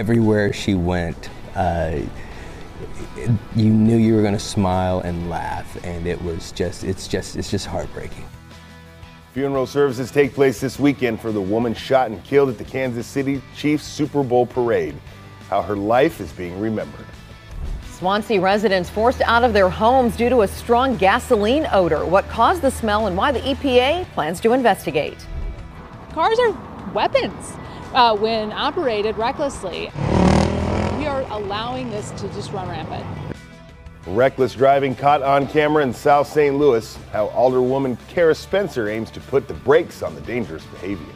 Everywhere she went, uh, you knew you were going to smile and laugh, and it was just, it's just, it's just heartbreaking. Funeral services take place this weekend for the woman shot and killed at the Kansas City Chiefs Super Bowl parade. How her life is being remembered. Swansea residents forced out of their homes due to a strong gasoline odor. What caused the smell and why the EPA plans to investigate. Cars are weapons uh, when operated recklessly. We are allowing this to just run rampant. Reckless driving caught on camera in South St. Louis. How Alderwoman Cara Spencer aims to put the brakes on the dangerous behavior.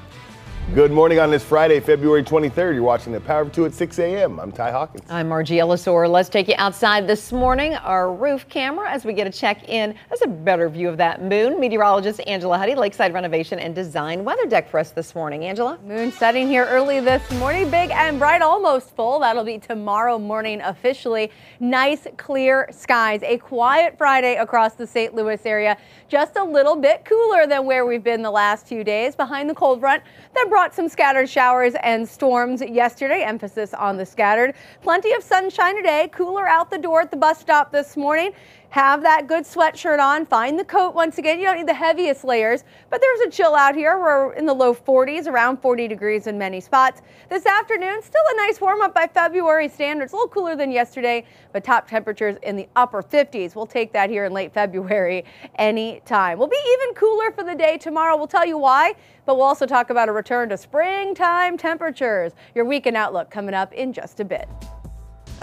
Good morning on this Friday, February 23rd. You're watching the Power of Two at 6 a.m. I'm Ty Hawkins. I'm Margie Ellisor. Let's take you outside this morning. Our roof camera as we get a check in. That's a better view of that moon. Meteorologist Angela Hutti, Lakeside Renovation and Design weather deck for us this morning. Angela? Moon setting here early this morning. Big and bright, almost full. That'll be tomorrow morning officially. Nice, clear skies. A quiet Friday across the St. Louis area. Just a little bit cooler than where we've been the last few days behind the cold front that brought some scattered showers and storms yesterday. Emphasis on the scattered. Plenty of sunshine today. Cooler out the door at the bus stop this morning. Have that good sweatshirt on. Find the coat once again. You don't need the heaviest layers, but there's a chill out here. We're in the low 40s, around 40 degrees in many spots. This afternoon, still a nice warm up by February standards. A little cooler than yesterday, but top temperatures in the upper 50s. We'll take that here in late February anytime. We'll be even cooler for the day tomorrow. We'll tell you why, but we'll also talk about a return to springtime temperatures. Your weekend outlook coming up in just a bit.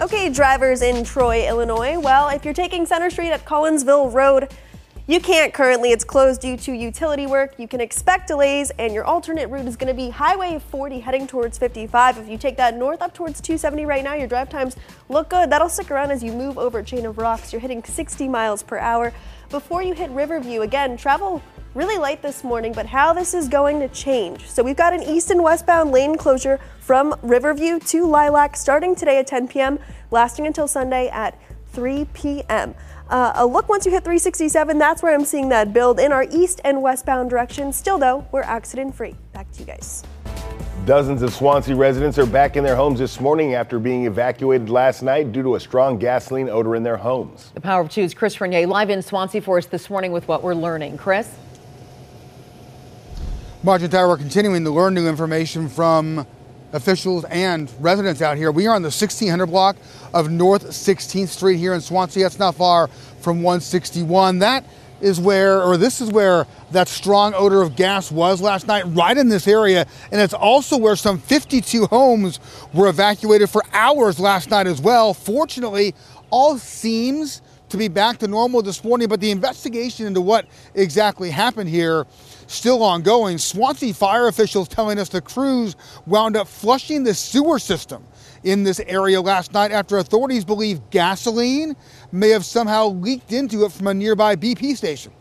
Okay, drivers in Troy, Illinois. Well, if you're taking Center Street at Collinsville Road, you can't currently. It's closed due to utility work. You can expect delays, and your alternate route is going to be Highway 40 heading towards 55. If you take that north up towards 270 right now, your drive times look good. That'll stick around as you move over Chain of Rocks. You're hitting 60 miles per hour. Before you hit Riverview, again, travel really light this morning, but how this is going to change. So we've got an east and westbound lane closure from Riverview to Lilac starting today at 10 p.m., lasting until Sunday at 3 p.m. Uh, a look once you hit 367, that's where I'm seeing that build in our east and westbound direction. Still, though, we're accident free. Back to you guys. Dozens of Swansea residents are back in their homes this morning after being evacuated last night due to a strong gasoline odor in their homes. The Power of Two's Chris Regnier live in Swansea for us this morning with what we're learning. Chris? Martin Tower, we're continuing to learn new information from officials and residents out here. We are on the 1600 block of North 16th Street here in Swansea. That's not far from 161. That is where, or this is where that strong odor of gas was last night, right in this area. And it's also where some 52 homes were evacuated for hours last night as well. Fortunately, all seems to be back to normal this morning, but the investigation into what exactly happened here still ongoing. Swansea fire officials telling us the crews wound up flushing the sewer system in this area last night after authorities believe gasoline may have somehow leaked into it from a nearby BP station.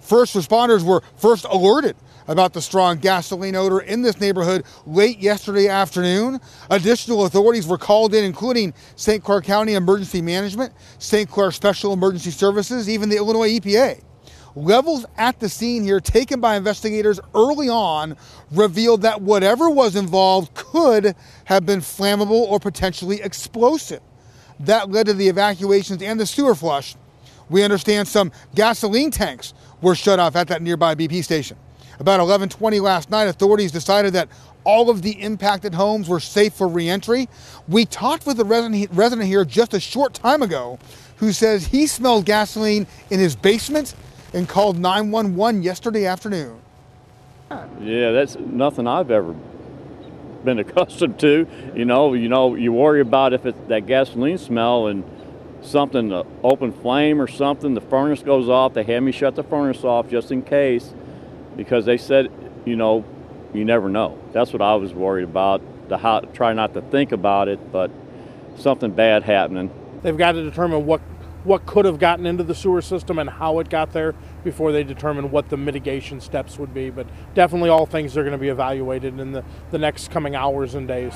First responders were first alerted about the strong gasoline odor in this neighborhood late yesterday afternoon. Additional authorities were called in, including St. Clair County Emergency Management, St. Clair Special Emergency Services, even the Illinois EPA. Levels at the scene here taken by investigators early on revealed that whatever was involved could have been flammable or potentially explosive. That led to the evacuations and the sewer flush. We understand some gasoline tanks were shut off at that nearby BP station. About 11:20 last night, authorities decided that all of the impacted homes were safe for reentry. We talked with a resident here just a short time ago who says he smelled gasoline in his basement and called 911 yesterday afternoon. Yeah, that's nothing I've ever been accustomed to. You know, you know, you worry about if it's that gasoline smell and something, uh, open flame or something, the furnace goes off. They had me shut the furnace off just in case because they said, you know, you never know. That's what I was worried about. The how, try not to think about it, but something bad happening. They've got to determine what what could have gotten into the sewer system and how it got there before they determine what the mitigation steps would be. But definitely all things are going to be evaluated in the, the next coming hours and days.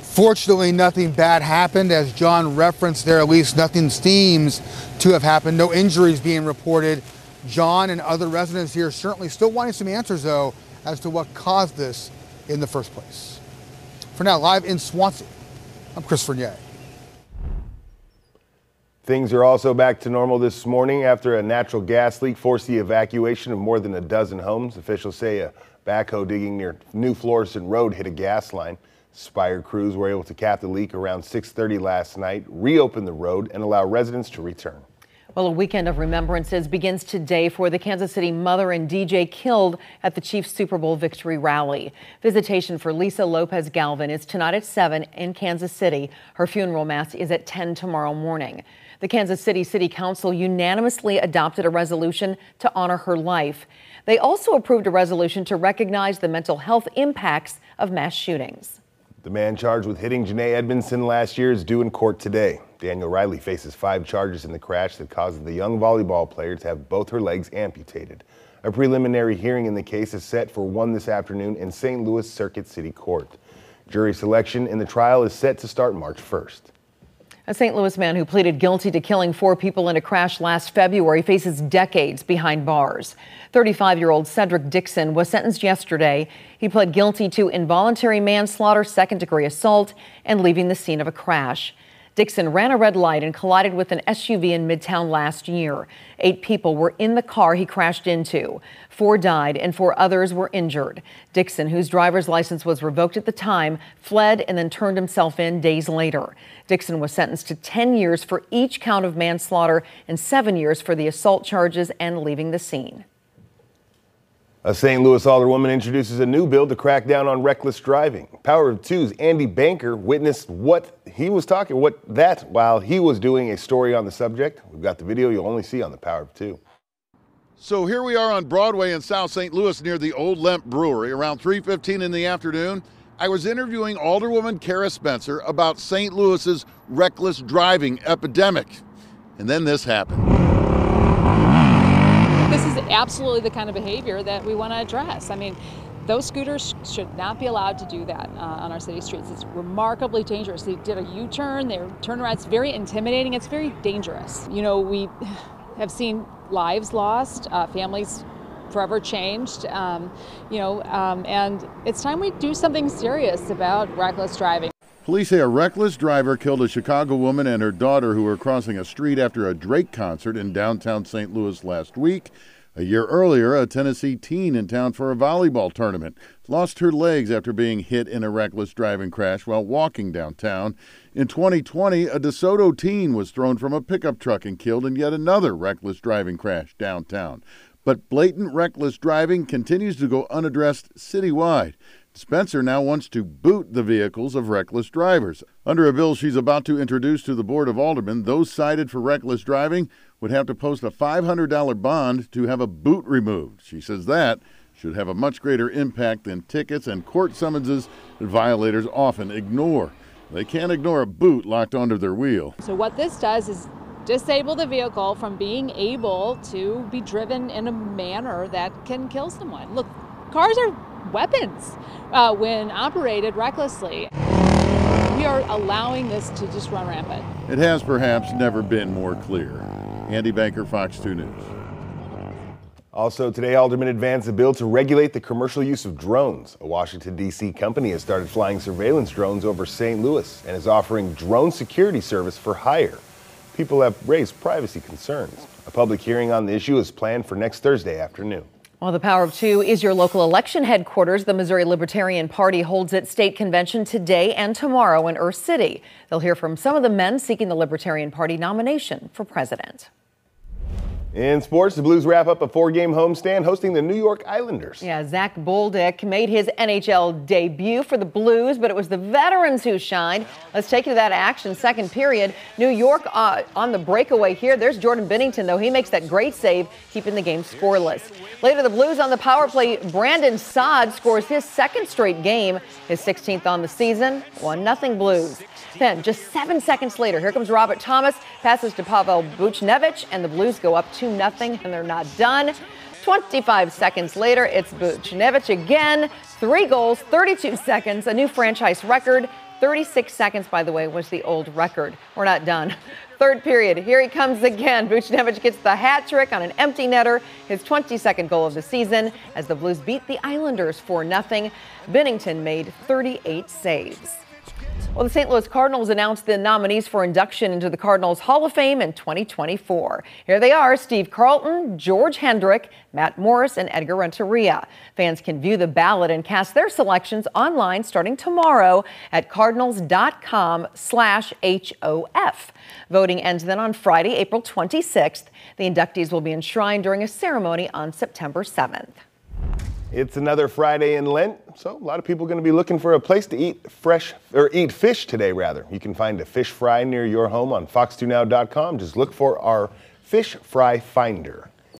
Fortunately, nothing bad happened. As John referenced there, at least nothing seems to have happened. No injuries being reported. John and other residents here certainly still wanting some answers, though, as to what caused this in the first place. For now, live in Swansea, I'm Chris Regnier. Things are also back to normal this morning after a natural gas leak forced the evacuation of more than a dozen homes. Officials say a backhoe digging near New Florissant Road hit a gas line. Spire crews were able to cap the leak around 6:30 last night, reopen the road, and allow residents to return. Well, a weekend of remembrances begins today for the Kansas City mother and DJ killed at the Chiefs Super Bowl victory rally. Visitation for Lisa Lopez Galvan is tonight at 7 in Kansas City. Her funeral mass is at 10 tomorrow morning. The Kansas City City Council unanimously adopted a resolution to honor her life. They also approved a resolution to recognize the mental health impacts of mass shootings. The man charged with hitting Janae Edmondson last year is due in court today. Daniel Riley faces five charges in the crash that caused the young volleyball player to have both her legs amputated. A preliminary hearing in the case is set for 1 this afternoon in St. Louis Circuit City Court. Jury selection in the trial is set to start March 1st. A St. Louis man who pleaded guilty to killing four people in a crash last February faces decades behind bars. 35 year old Cedric Dixon was sentenced yesterday. He pled guilty to involuntary manslaughter, second degree assault, and leaving the scene of a crash. Dixon ran a red light and collided with an SUV in Midtown last year. Eight people were in the car he crashed into. Four died and four others were injured. Dixon, whose driver's license was revoked at the time, fled and then turned himself in days later. Dixon was sentenced to 10 years for each count of manslaughter and seven years for the assault charges and leaving the scene. A St. Louis alderwoman introduces a new bill to crack down on reckless driving. Power of Two's Andy Banker witnessed what he was talking, what that while he was doing a story on the subject. We've got the video you'll only see on the Power of Two. So here we are on Broadway in South St. Louis near the Old Lemp Brewery around 3:15 in the afternoon. I was interviewing Alderwoman Cara Spencer about St. Louis's reckless driving epidemic. And then this happened absolutely the kind of behavior that we want to address. I mean, those scooters should not be allowed to do that uh, on our city streets. It's remarkably dangerous. They did a U-turn, their turned around. It's very intimidating. It's very dangerous. You know, we have seen lives lost, uh, families forever changed. Um, you know, um, and it's time we do something serious about reckless driving. Police say a reckless driver killed a Chicago woman and her daughter who were crossing a street after a Drake concert in downtown St. Louis last week. A year earlier, a Tennessee teen in town for a volleyball tournament lost her legs after being hit in a reckless driving crash while walking downtown. In 2020, a DeSoto teen was thrown from a pickup truck and killed in yet another reckless driving crash downtown. But blatant reckless driving continues to go unaddressed citywide. Spencer now wants to boot the vehicles of reckless drivers. Under a bill she's about to introduce to the Board of Aldermen, those cited for reckless driving would have to post a $500 bond to have a boot removed. She says that should have a much greater impact than tickets and court summonses that violators often ignore. They can't ignore a boot locked onto their wheel. So, what this does is disable the vehicle from being able to be driven in a manner that can kill someone. Look, cars are weapons uh, when operated recklessly. We are allowing this to just run rampant. It has perhaps never been more clear. Andy Banker, Fox 2 News. Also today, Alderman advanced a bill to regulate the commercial use of drones. A Washington, D.C. company has started flying surveillance drones over St. Louis and is offering drone security service for hire. People have raised privacy concerns. A public hearing on the issue is planned for next Thursday afternoon. Well, the Power of Two is your local election headquarters. The Missouri Libertarian Party holds its state convention today and tomorrow in Earth City. They'll hear from some of the men seeking the Libertarian Party nomination for president. In sports, the Blues wrap up a four-game homestand hosting the New York Islanders. Yeah, Zach Bolduc made his NHL debut for the Blues, but it was the veterans who shined. Let's take you to that action. Second period, New York uh, on the breakaway here. There's Jordan Binnington, though. He makes that great save, keeping the game scoreless. Later, the Blues on the power play. Brandon Saad scores his second straight game, his 16th on the season. 1 0 Blues. Then, just seven seconds later, here comes Robert Thomas, passes to Pavel Buchnevich, and the Blues go up 2 0, and they're not done. 25 seconds later, it's Buchnevich again. Three goals, 32 seconds, a new franchise record. 36 seconds, by the way, was the old record. We're not done. Third period, here he comes again. Buchnevich gets the hat trick on an empty netter, his 22nd goal of the season, as the Blues beat the Islanders 4 0. Binnington made 38 saves. Well, the St. Louis Cardinals announced the nominees for induction into the Cardinals Hall of Fame in 2024. Here they are Steve Carlton, George Hendrick, Matt Morris, and Edgar Renteria. Fans can view the ballot and cast their selections online starting tomorrow at cardinals.com slash HOF. Voting ends then on Friday, April 26th. The inductees will be enshrined during a ceremony on September 7th. It's another Friday in Lent, so a lot of people are going to be looking for a place to eat fresh or eat fish today rather. You can find a fish fry near your home on fox2now.com. Just look for our fish fry finder.